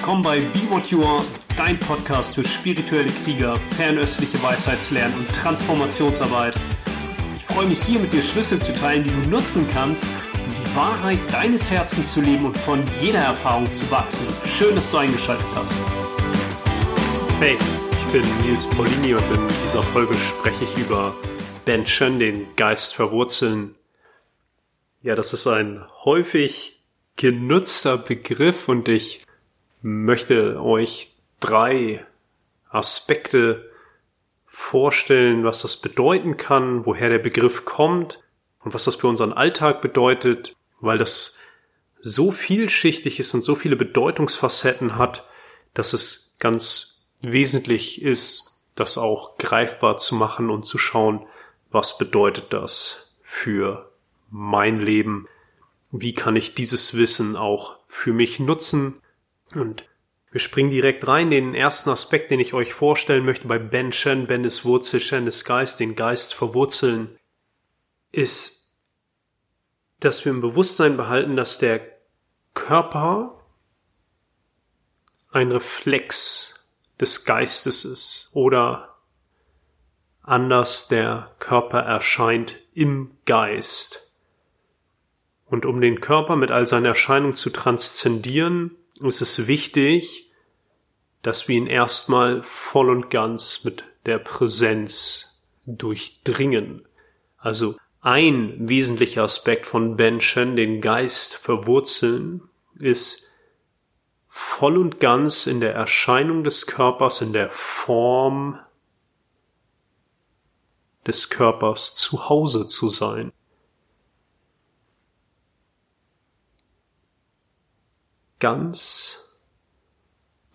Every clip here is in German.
willkommen bei Be What You Are, dein Podcast für spirituelle Krieger, fernöstliche Weisheitslernen und Transformationsarbeit. Ich freue mich hier mit dir Schlüssel zu teilen, die du nutzen kannst, um die Wahrheit deines Herzens zu leben und von jeder Erfahrung zu wachsen. Schön, dass du eingeschaltet hast. Hey, ich bin Nils Paulini und in dieser Folge spreche ich über Ben Chen, den Geist verwurzeln. Ja, das ist ein häufig genutzter Begriff und ich möchte euch drei Aspekte vorstellen, was das bedeuten kann, woher der Begriff kommt und was das für unseren Alltag bedeutet, weil das so vielschichtig ist und so viele Bedeutungsfacetten hat, dass es ganz wesentlich ist, das auch greifbar zu machen und zu schauen, was bedeutet das für mein Leben, wie kann ich dieses Wissen auch für mich nutzen und wir springen direkt rein. Den ersten Aspekt, den ich euch vorstellen möchte bei Ben Shen, Ben ist Wurzel, Shen ist Geist, den Geist verwurzeln, ist, dass wir im Bewusstsein behalten, dass der Körper ein Reflex des Geistes ist oder anders der Körper erscheint im Geist. Und um den Körper mit all seinen Erscheinungen zu transzendieren, ist es wichtig, dass wir ihn erstmal voll und ganz mit der Präsenz durchdringen. Also ein wesentlicher Aspekt von Benchen, den Geist verwurzeln, ist voll und ganz in der Erscheinung des Körpers, in der Form des Körpers zu Hause zu sein. Ganz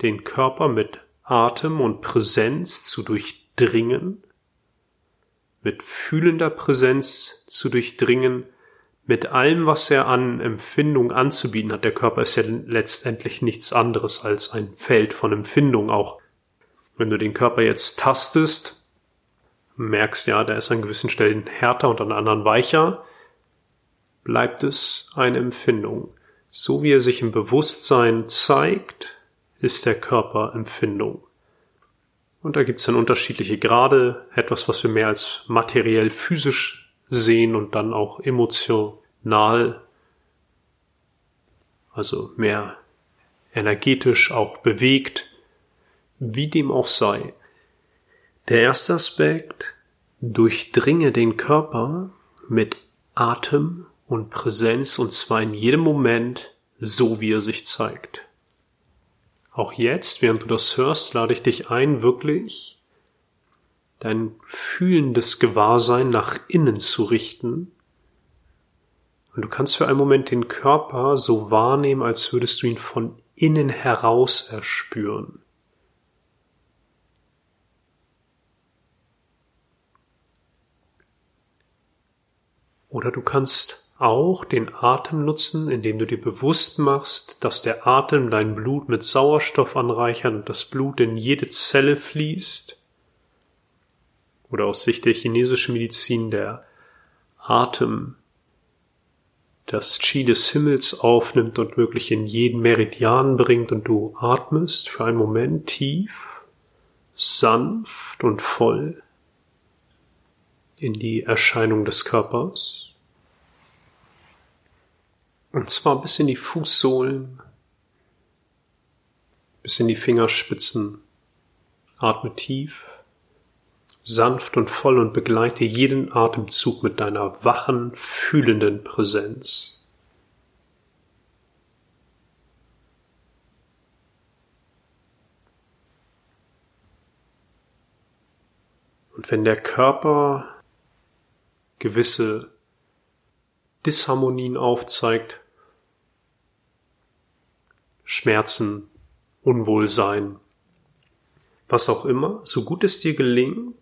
den Körper mit Atem und Präsenz zu durchdringen, mit fühlender Präsenz zu durchdringen, mit allem, was er an Empfindung anzubieten hat. Der Körper ist ja letztendlich nichts anderes als ein Feld von Empfindung. Auch wenn du den Körper jetzt tastest, merkst ja, da ist an gewissen Stellen härter und an anderen weicher, bleibt es eine Empfindung. So wie er sich im Bewusstsein zeigt, ist der Körper Empfindung. Und da gibt es dann unterschiedliche Grade, etwas, was wir mehr als materiell physisch sehen und dann auch emotional, also mehr energetisch auch bewegt, wie dem auch sei. Der erste Aspekt, durchdringe den Körper mit Atem und Präsenz und zwar in jedem Moment, so wie er sich zeigt. Auch jetzt, während du das hörst, lade ich dich ein, wirklich dein fühlendes Gewahrsein nach innen zu richten. Und du kannst für einen Moment den Körper so wahrnehmen, als würdest du ihn von innen heraus erspüren. Oder du kannst auch den Atem nutzen, indem du dir bewusst machst, dass der Atem dein Blut mit Sauerstoff anreichert und das Blut in jede Zelle fließt. Oder aus Sicht der chinesischen Medizin der Atem das Qi des Himmels aufnimmt und wirklich in jeden Meridian bringt und du atmest für einen Moment tief, sanft und voll in die Erscheinung des Körpers. Und zwar bis in die Fußsohlen, bis in die Fingerspitzen. Atme tief, sanft und voll und begleite jeden Atemzug mit deiner wachen, fühlenden Präsenz. Und wenn der Körper gewisse Disharmonien aufzeigt, Schmerzen, Unwohlsein, was auch immer, so gut es dir gelingt,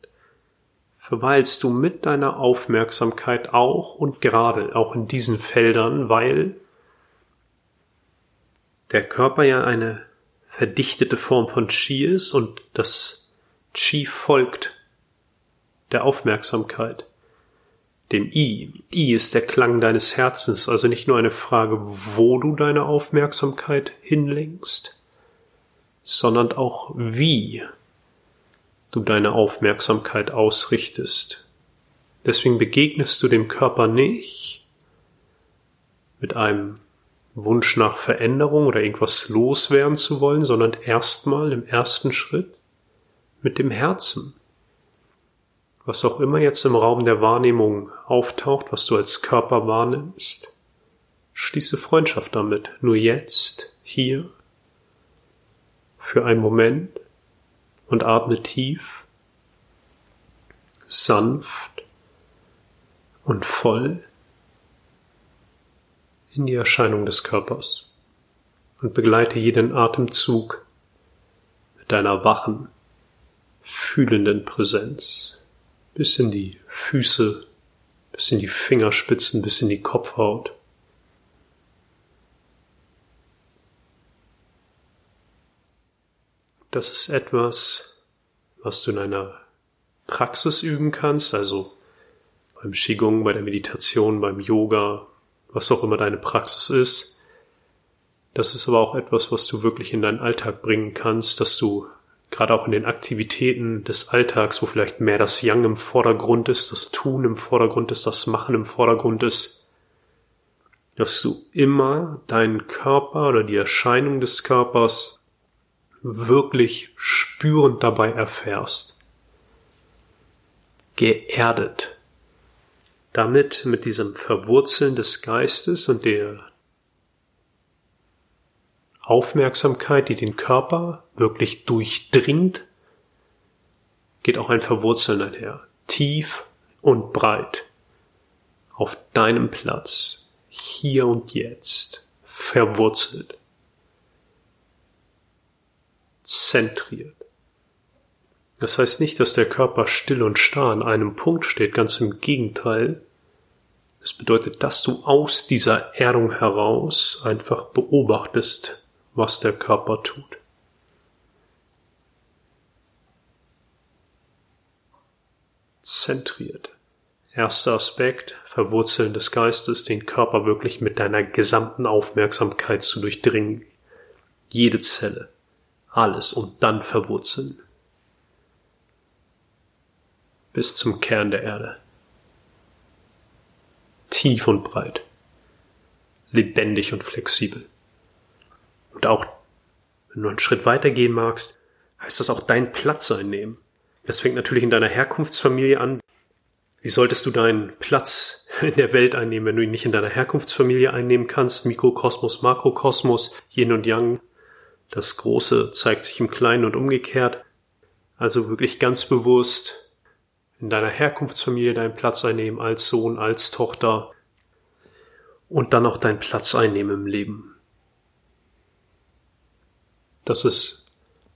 verweilst du mit deiner Aufmerksamkeit auch und gerade auch in diesen Feldern, weil der Körper ja eine verdichtete Form von Qi ist und das Qi folgt der Aufmerksamkeit dem I. I ist der Klang deines Herzens, also nicht nur eine Frage, wo du deine Aufmerksamkeit hinlenkst, sondern auch wie du deine Aufmerksamkeit ausrichtest. Deswegen begegnest du dem Körper nicht mit einem Wunsch nach Veränderung oder irgendwas loswerden zu wollen, sondern erstmal im ersten Schritt mit dem Herzen. Was auch immer jetzt im Raum der Wahrnehmung auftaucht, was du als Körper wahrnimmst, schließe Freundschaft damit. Nur jetzt, hier, für einen Moment und atme tief, sanft und voll in die Erscheinung des Körpers und begleite jeden Atemzug mit deiner wachen, fühlenden Präsenz bis in die Füße, bis in die Fingerspitzen, bis in die Kopfhaut. Das ist etwas, was du in einer Praxis üben kannst, also beim Qigong, bei der Meditation, beim Yoga, was auch immer deine Praxis ist. Das ist aber auch etwas, was du wirklich in deinen Alltag bringen kannst, dass du gerade auch in den Aktivitäten des Alltags, wo vielleicht mehr das Yang im Vordergrund ist, das Tun im Vordergrund ist, das Machen im Vordergrund ist, dass du immer deinen Körper oder die Erscheinung des Körpers wirklich spürend dabei erfährst. Geerdet. Damit mit diesem Verwurzeln des Geistes und der Aufmerksamkeit, die den Körper wirklich durchdringt, geht auch ein Verwurzeln einher. Tief und breit. Auf deinem Platz. Hier und jetzt. Verwurzelt. Zentriert. Das heißt nicht, dass der Körper still und starr an einem Punkt steht, ganz im Gegenteil. Es bedeutet, dass du aus dieser Erdung heraus einfach beobachtest, was der Körper tut. Zentriert. Erster Aspekt, Verwurzeln des Geistes, den Körper wirklich mit deiner gesamten Aufmerksamkeit zu durchdringen. Jede Zelle, alles und dann verwurzeln. Bis zum Kern der Erde. Tief und breit. Lebendig und flexibel. Und auch, wenn du einen Schritt weitergehen magst, heißt das auch deinen Platz einnehmen. Das fängt natürlich in deiner Herkunftsfamilie an. Wie solltest du deinen Platz in der Welt einnehmen, wenn du ihn nicht in deiner Herkunftsfamilie einnehmen kannst? Mikrokosmos, Makrokosmos, Yin und Yang. Das Große zeigt sich im Kleinen und umgekehrt. Also wirklich ganz bewusst in deiner Herkunftsfamilie deinen Platz einnehmen als Sohn, als Tochter und dann auch deinen Platz einnehmen im Leben. Das ist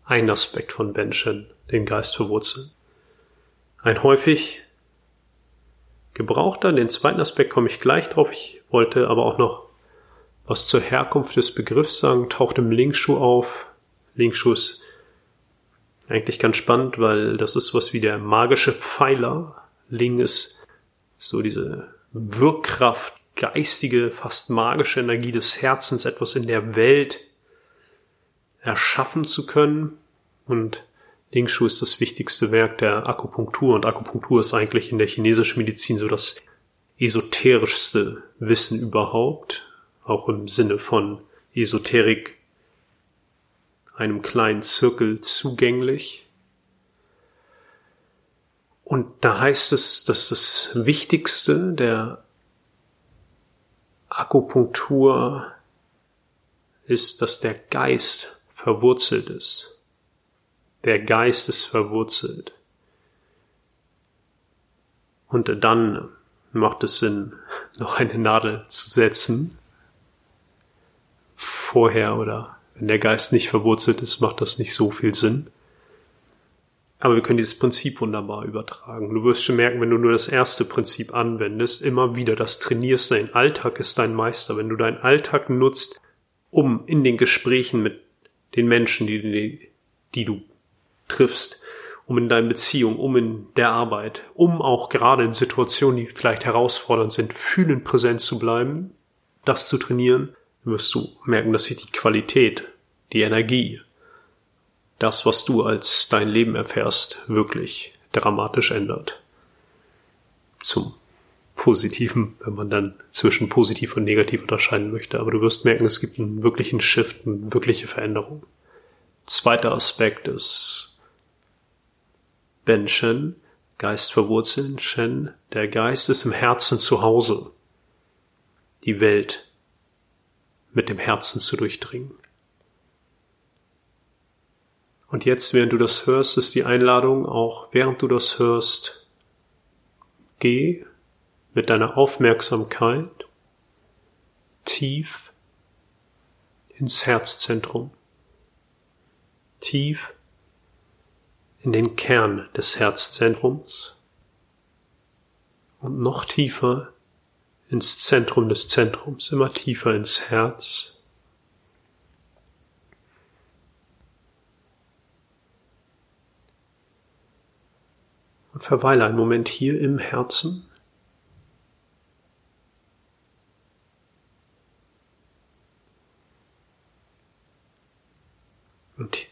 ein Aspekt von Benshen, den Geist verwurzeln. Ein häufig gebrauchter, den zweiten Aspekt komme ich gleich drauf. Ich wollte aber auch noch was zur Herkunft des Begriffs sagen, taucht im Linkschuh auf. Linkschuh ist eigentlich ganz spannend, weil das ist was wie der magische Pfeiler. Ling ist so diese Wirkkraft, geistige, fast magische Energie des Herzens, etwas in der Welt, erschaffen zu können. Und Lingshu ist das wichtigste Werk der Akupunktur und Akupunktur ist eigentlich in der chinesischen Medizin so das esoterischste Wissen überhaupt, auch im Sinne von Esoterik einem kleinen Zirkel zugänglich. Und da heißt es, dass das Wichtigste der Akupunktur ist, dass der Geist verwurzelt ist. Der Geist ist verwurzelt. Und dann macht es Sinn, noch eine Nadel zu setzen. Vorher oder wenn der Geist nicht verwurzelt ist, macht das nicht so viel Sinn. Aber wir können dieses Prinzip wunderbar übertragen. Du wirst schon merken, wenn du nur das erste Prinzip anwendest, immer wieder das trainierst, dein Alltag ist dein Meister. Wenn du deinen Alltag nutzt, um in den Gesprächen mit den Menschen, die, die, die du triffst, um in deinen Beziehungen, um in der Arbeit, um auch gerade in Situationen, die vielleicht herausfordernd sind, fühlend präsent zu bleiben, das zu trainieren, wirst du merken, dass sich die Qualität, die Energie das, was du als dein Leben erfährst, wirklich dramatisch ändert. Zum Positiven, wenn man dann zwischen positiv und negativ unterscheiden möchte. Aber du wirst merken, es gibt einen wirklichen Shift, eine wirkliche Veränderung. Zweiter Aspekt ist Ben Shen, Geist verwurzeln, Shen, der Geist ist im Herzen zu Hause. Die Welt mit dem Herzen zu durchdringen. Und jetzt, während du das hörst, ist die Einladung auch, während du das hörst, geh mit deiner Aufmerksamkeit tief ins Herzzentrum, tief in den Kern des Herzzentrums und noch tiefer ins Zentrum des Zentrums, immer tiefer ins Herz und verweile einen Moment hier im Herzen. Und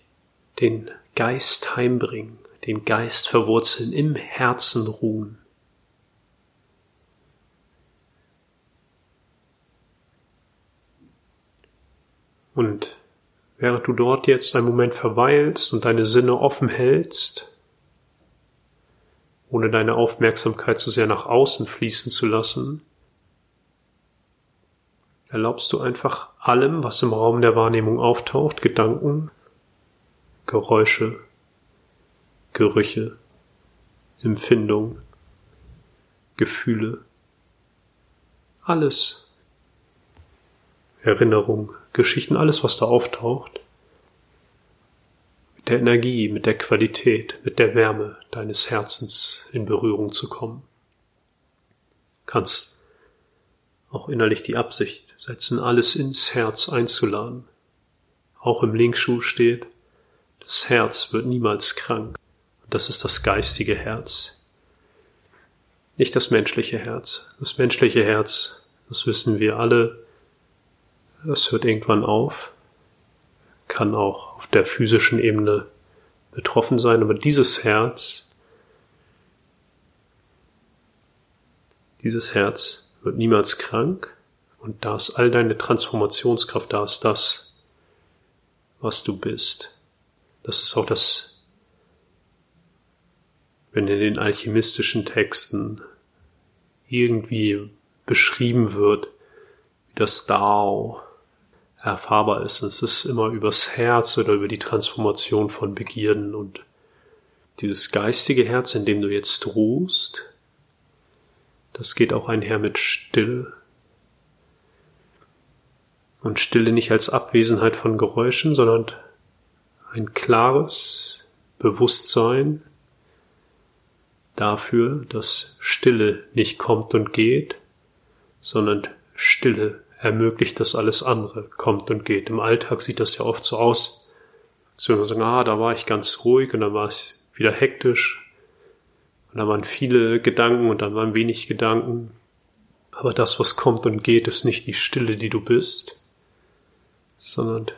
den Geist heimbringen, den Geist verwurzeln, im Herzen ruhen. Und während du dort jetzt einen Moment verweilst und deine Sinne offen hältst, ohne deine Aufmerksamkeit zu sehr nach außen fließen zu lassen, erlaubst du einfach allem, was im Raum der Wahrnehmung auftaucht, Gedanken, Geräusche, Gerüche, Empfindungen, Gefühle, alles, Erinnerung, Geschichten, alles, was da auftaucht, der Energie, mit der Qualität, mit der Wärme deines Herzens in Berührung zu kommen. Kannst auch innerlich die Absicht setzen, alles ins Herz einzuladen. Auch im Linkschuh steht, das Herz wird niemals krank. Das ist das geistige Herz. Nicht das menschliche Herz. Das menschliche Herz, das wissen wir alle, das hört irgendwann auf, kann auch auf der physischen Ebene betroffen sein, aber dieses Herz, dieses Herz wird niemals krank und da ist all deine Transformationskraft, da ist das, was du bist. Das ist auch das, wenn in den alchemistischen Texten irgendwie beschrieben wird, wie das Dao, erfahrbar ist. Es ist immer übers Herz oder über die Transformation von Begierden und dieses geistige Herz, in dem du jetzt ruhst, das geht auch einher mit Stille. Und Stille nicht als Abwesenheit von Geräuschen, sondern ein klares Bewusstsein dafür, dass Stille nicht kommt und geht, sondern Stille ermöglicht, dass alles andere kommt und geht. Im Alltag sieht das ja oft so aus, dass wir sagen, ah, da war ich ganz ruhig und dann war es wieder hektisch und da waren viele Gedanken und dann waren wenig Gedanken. Aber das, was kommt und geht, ist nicht die Stille, die du bist, sondern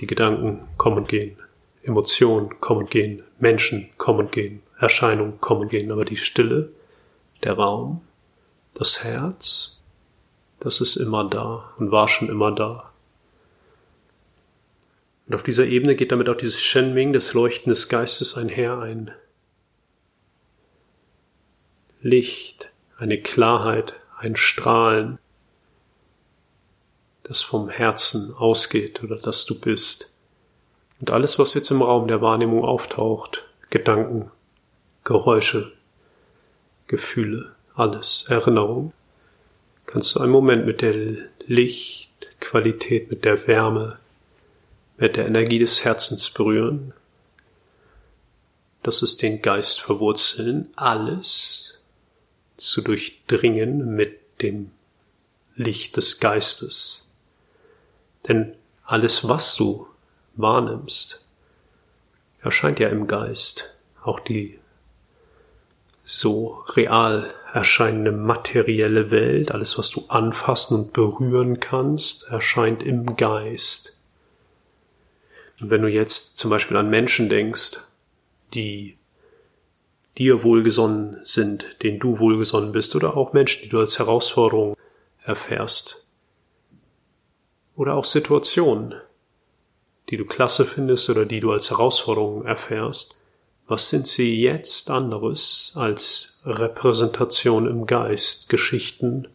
die Gedanken kommen und gehen. Emotionen kommen und gehen, Menschen kommen und gehen, Erscheinungen kommen und gehen, aber die Stille, der Raum, das Herz, das ist immer da und war schon immer da. Und auf dieser Ebene geht damit auch dieses Shenming des Leuchten des Geistes einher, ein Licht, eine Klarheit, ein Strahlen, das vom Herzen ausgeht oder das du bist. Und alles, was jetzt im Raum der Wahrnehmung auftaucht, Gedanken, Geräusche, Gefühle, alles, Erinnerung, kannst du einen Moment mit der Lichtqualität, mit der Wärme, mit der Energie des Herzens berühren. Das ist den Geist verwurzeln, alles zu durchdringen mit dem Licht des Geistes. Denn alles, was du wahrnimmst, erscheint ja im Geist. Auch die so real erscheinende materielle Welt, alles was du anfassen und berühren kannst, erscheint im Geist. Und wenn du jetzt zum Beispiel an Menschen denkst, die dir wohlgesonnen sind, denen du wohlgesonnen bist, oder auch Menschen, die du als Herausforderung erfährst, oder auch Situationen, die du klasse findest oder die du als Herausforderung erfährst, was sind sie jetzt anderes als Repräsentation im Geist, Geschichten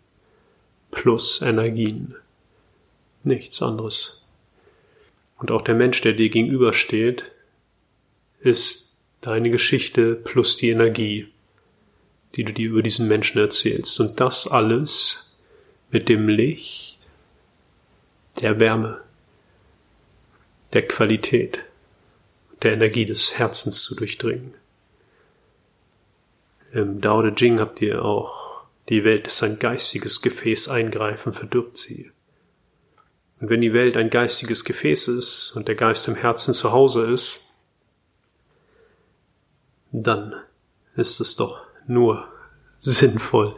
plus Energien? Nichts anderes. Und auch der Mensch, der dir gegenübersteht, ist deine Geschichte plus die Energie, die du dir über diesen Menschen erzählst. Und das alles mit dem Licht der Wärme, der Qualität, der Energie des Herzens zu durchdringen. Im Dao De Jing habt ihr auch, die Welt ist ein geistiges Gefäß, eingreifen verdirbt sie. Und wenn die Welt ein geistiges Gefäß ist und der Geist im Herzen zu Hause ist, dann ist es doch nur sinnvoll,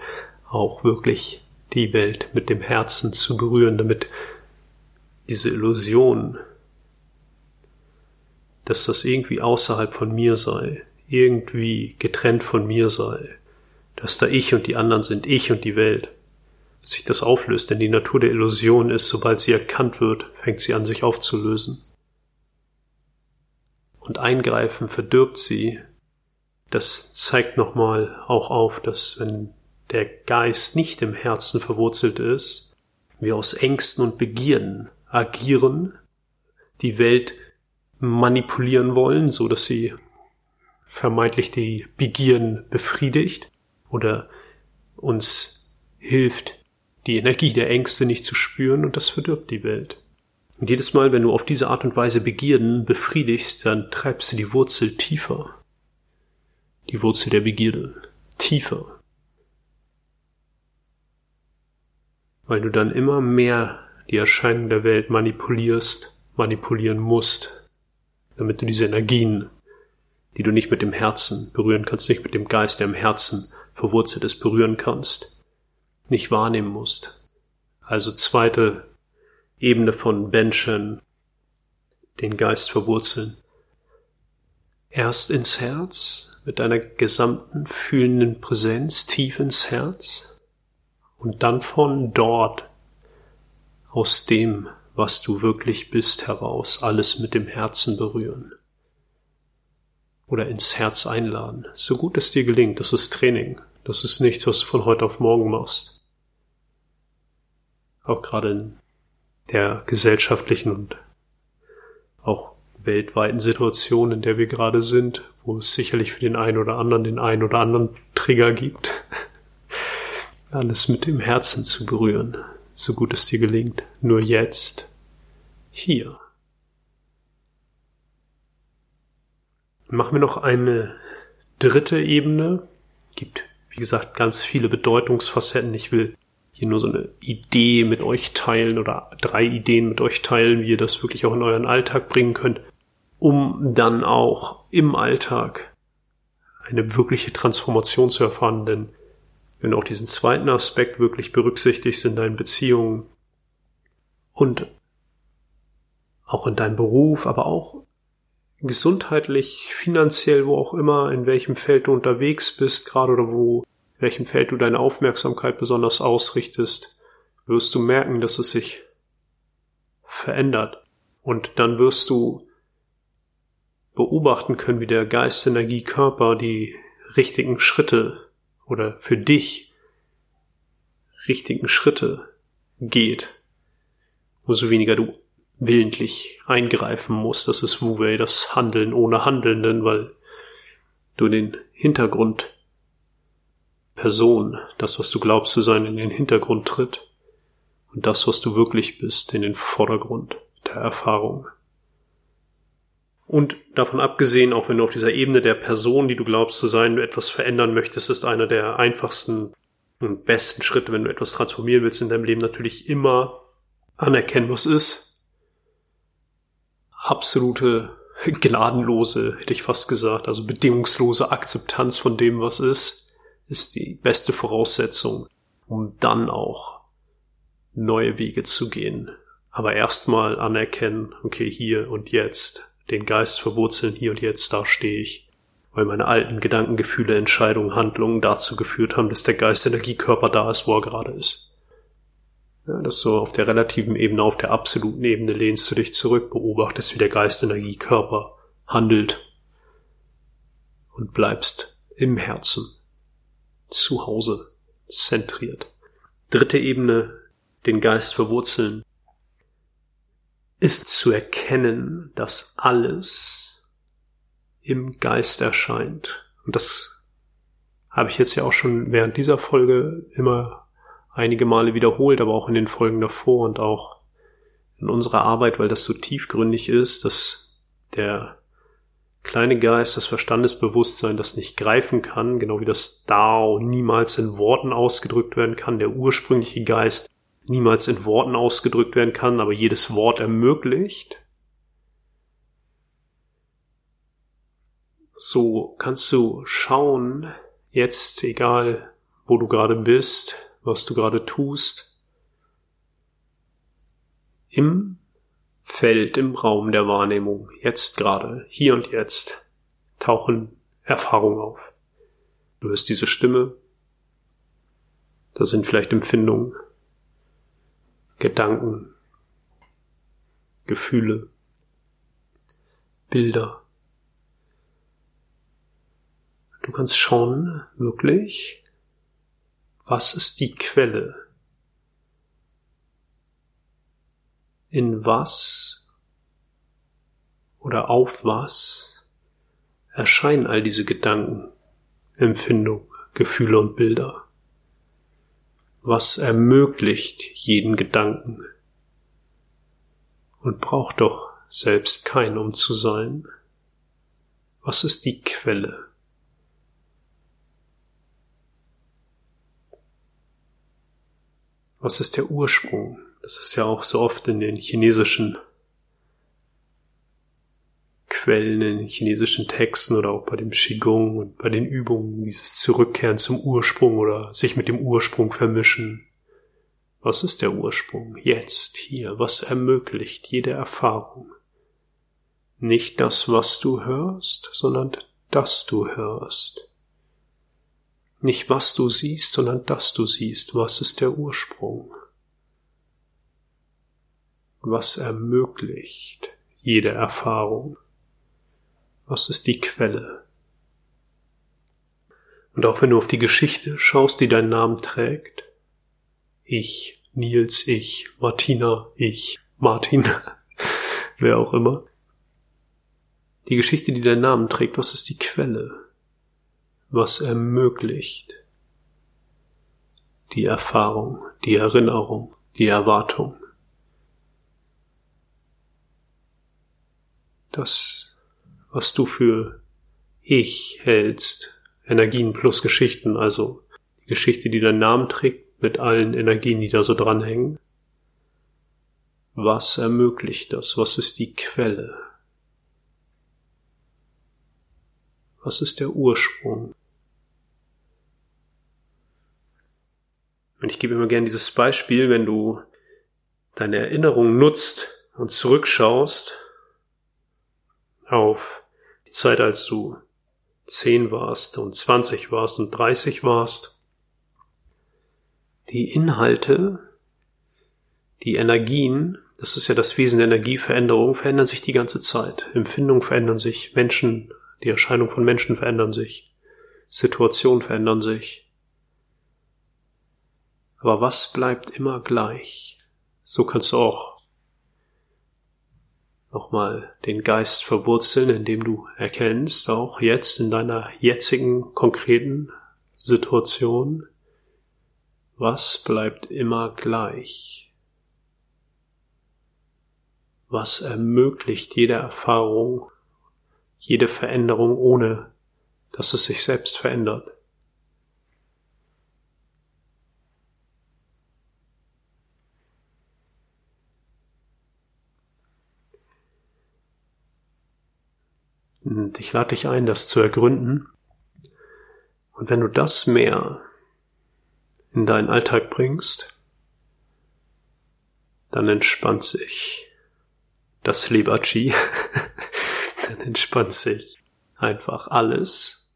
auch wirklich die Welt mit dem Herzen zu berühren, damit diese Illusion, dass das irgendwie außerhalb von mir sei, irgendwie getrennt von mir sei, dass da ich und die anderen sind, ich und die Welt, dass sich das auflöst, denn die Natur der Illusion ist, sobald sie erkannt wird, fängt sie an sich aufzulösen. Und eingreifen verdirbt sie, das zeigt nochmal auch auf, dass wenn der Geist nicht im Herzen verwurzelt ist, wir aus Ängsten und Begierden agieren, die Welt manipulieren wollen, so dass sie vermeintlich die Begierden befriedigt oder uns hilft, die Energie der Ängste nicht zu spüren und das verdirbt die Welt. Und jedes Mal, wenn du auf diese Art und Weise Begierden befriedigst, dann treibst du die Wurzel tiefer. Die Wurzel der Begierde. Tiefer. Weil du dann immer mehr die Erscheinung der Welt manipulierst, manipulieren musst, damit du diese Energien, die du nicht mit dem Herzen berühren kannst, nicht mit dem Geist, der im Herzen verwurzelt ist, berühren kannst, nicht wahrnehmen musst. Also zweite Ebene von Benchen, den Geist verwurzeln. Erst ins Herz, mit deiner gesamten fühlenden Präsenz tief ins Herz und dann von dort aus dem, was du wirklich bist, heraus alles mit dem Herzen berühren. Oder ins Herz einladen. So gut es dir gelingt, das ist Training. Das ist nichts, was du von heute auf morgen machst. Auch gerade in der gesellschaftlichen und auch weltweiten Situation, in der wir gerade sind, wo es sicherlich für den einen oder anderen den einen oder anderen Trigger gibt, alles mit dem Herzen zu berühren so gut es dir gelingt, nur jetzt, hier. Machen wir noch eine dritte Ebene. Gibt, wie gesagt, ganz viele Bedeutungsfacetten. Ich will hier nur so eine Idee mit euch teilen oder drei Ideen mit euch teilen, wie ihr das wirklich auch in euren Alltag bringen könnt, um dann auch im Alltag eine wirkliche Transformation zu erfahren. Denn wenn du auch diesen zweiten Aspekt wirklich berücksichtigst in deinen Beziehungen und auch in deinem Beruf, aber auch gesundheitlich, finanziell, wo auch immer, in welchem Feld du unterwegs bist, gerade oder wo, in welchem Feld du deine Aufmerksamkeit besonders ausrichtest, wirst du merken, dass es sich verändert. Und dann wirst du beobachten können, wie der Geist, Energie, Körper die richtigen Schritte oder für dich richtigen Schritte geht, umso weniger du willentlich eingreifen musst. Das ist Wu-Wei, das Handeln ohne Handelnden, weil du den Hintergrund Person, das, was du glaubst zu sein, in den Hintergrund tritt und das, was du wirklich bist, in den Vordergrund der Erfahrung. Und davon abgesehen, auch wenn du auf dieser Ebene der Person, die du glaubst zu sein, etwas verändern möchtest, ist einer der einfachsten und besten Schritte, wenn du etwas transformieren willst in deinem Leben, natürlich immer anerkennen, was ist. Absolute, gnadenlose, hätte ich fast gesagt, also bedingungslose Akzeptanz von dem, was ist, ist die beste Voraussetzung, um dann auch neue Wege zu gehen, aber erstmal anerkennen, okay, hier und jetzt, den Geist verwurzeln, hier und jetzt, da stehe ich. Weil meine alten Gedanken, Gefühle, Entscheidungen, Handlungen dazu geführt haben, dass der Geist Energiekörper da ist, wo er gerade ist. Ja, dass so auf der relativen Ebene, auf der absoluten Ebene lehnst du dich zurück, beobachtest, wie der Geist Energiekörper handelt und bleibst im Herzen, zu Hause, zentriert. Dritte Ebene, den Geist verwurzeln, ist zu erkennen, dass alles im Geist erscheint. Und das habe ich jetzt ja auch schon während dieser Folge immer einige Male wiederholt, aber auch in den Folgen davor und auch in unserer Arbeit, weil das so tiefgründig ist, dass der kleine Geist, das Verstandesbewusstsein, das nicht greifen kann, genau wie das Dao niemals in Worten ausgedrückt werden kann, der ursprüngliche Geist niemals in Worten ausgedrückt werden kann, aber jedes Wort ermöglicht. So kannst du schauen, jetzt, egal wo du gerade bist, was du gerade tust, im Feld, im Raum der Wahrnehmung, jetzt gerade, hier und jetzt, tauchen Erfahrungen auf. Du hörst diese Stimme, da sind vielleicht Empfindungen, Gedanken, Gefühle, Bilder. Du kannst schauen, wirklich, was ist die Quelle? In was oder auf was erscheinen all diese Gedanken, Empfindungen, Gefühle und Bilder? Was ermöglicht jeden Gedanken und braucht doch selbst kein um zu sein. Was ist die Quelle? Was ist der Ursprung? Das ist ja auch so oft in den chinesischen Quellen in chinesischen Texten oder auch bei dem Qigong und bei den Übungen, dieses Zurückkehren zum Ursprung oder sich mit dem Ursprung vermischen. Was ist der Ursprung? Jetzt, hier, was ermöglicht jede Erfahrung? Nicht das, was du hörst, sondern das du hörst. Nicht was du siehst, sondern das du siehst. Was ist der Ursprung? Was ermöglicht jede Erfahrung? Was ist die Quelle? Und auch wenn du auf die Geschichte schaust, die deinen Namen trägt, ich, Nils, ich, Martina, ich, Martin, wer auch immer, die Geschichte, die deinen Namen trägt, was ist die Quelle? Was ermöglicht die Erfahrung, die Erinnerung, die Erwartung? Das was du für Ich hältst. Energien plus Geschichten, also die Geschichte, die deinen Namen trägt, mit allen Energien, die da so dranhängen. Was ermöglicht das? Was ist die Quelle? Was ist der Ursprung? Und ich gebe immer gern dieses Beispiel, wenn du deine Erinnerung nutzt und zurückschaust auf die Zeit, als du zehn warst und zwanzig warst und dreißig warst, die Inhalte, die Energien, das ist ja das Wesen der Energieveränderung, verändern sich die ganze Zeit. Empfindungen verändern sich, Menschen, die Erscheinung von Menschen verändern sich, Situationen verändern sich. Aber was bleibt immer gleich? So kannst du auch nochmal den Geist verwurzeln, indem du erkennst, auch jetzt in deiner jetzigen konkreten Situation, was bleibt immer gleich? Was ermöglicht jede Erfahrung, jede Veränderung, ohne dass es sich selbst verändert? Und ich lade dich ein, das zu ergründen. Und wenn du das mehr in deinen Alltag bringst, dann entspannt sich das Lebachi, dann entspannt sich einfach alles,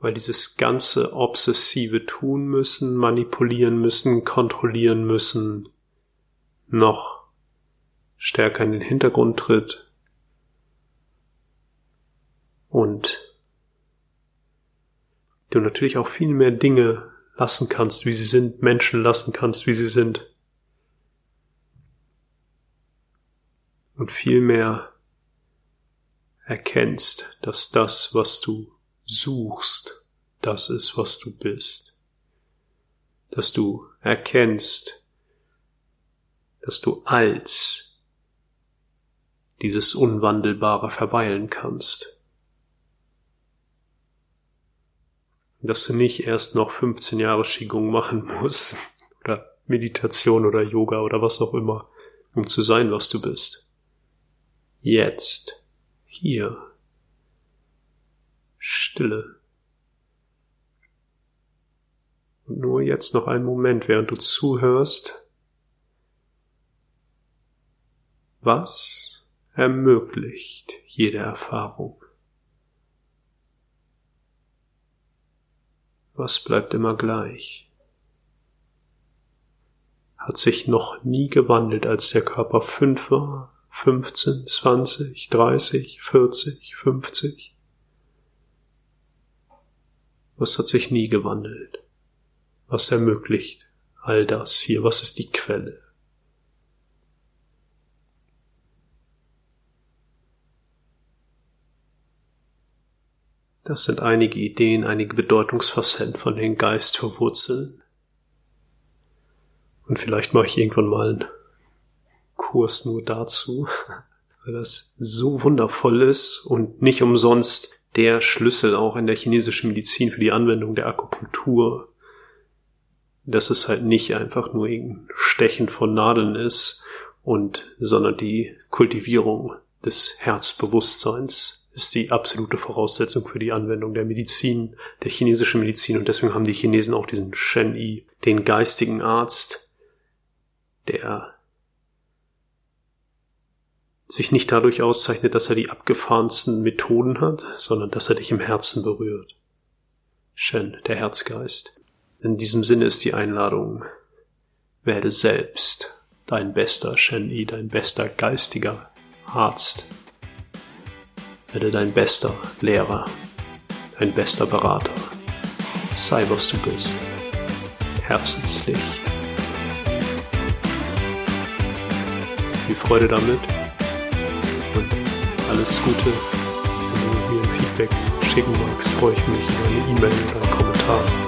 weil dieses ganze obsessive tun müssen, manipulieren müssen, kontrollieren müssen, noch stärker in den Hintergrund tritt und du natürlich auch viel mehr Dinge lassen kannst, wie sie sind, Menschen lassen kannst, wie sie sind. Und viel mehr erkennst, dass das, was du suchst, das ist, was du bist. Dass du erkennst, dass du als dieses Unwandelbare verweilen kannst. Dass du nicht erst noch 15 Jahre Qigong machen musst oder Meditation oder Yoga oder was auch immer, um zu sein, was du bist. Jetzt hier. Stille. Und nur jetzt noch einen Moment, während du zuhörst. Was ermöglicht jede Erfahrung? Was bleibt immer gleich? Hat sich noch nie gewandelt, als der Körper fünf war, 15, 20, 30, 40, 50. Was hat sich nie gewandelt? Was ermöglicht all das hier? Was ist die Quelle? Das sind einige Ideen, einige Bedeutungsfacetten von den Geist verwurzeln. Und vielleicht mache ich irgendwann mal einen Kurs nur dazu, weil das so wundervoll ist und nicht umsonst der Schlüssel auch in der chinesischen Medizin für die Anwendung der Akupunktur. Dass es halt nicht einfach nur ein Stechen von Nadeln ist und, sondern die Kultivierung des Herzbewusstseins ist die absolute Voraussetzung für die Anwendung der Medizin, der chinesischen Medizin und deswegen haben die Chinesen auch diesen Shen Yi, den geistigen Arzt, der sich nicht dadurch auszeichnet, dass er die abgefahrensten Methoden hat, sondern dass er dich im Herzen berührt. Shen, der Herzgeist. In diesem Sinne ist die Einladung, werde selbst dein bester Shen Yi, dein bester geistiger Arzt. Werde dein bester Lehrer, dein bester Berater. Sei, was du bist. Herzenslicht. Viel Freude damit alles Gute. Wenn du mir ein Feedback schicken magst, freue ich mich über eine E-Mail oder einen Kommentar.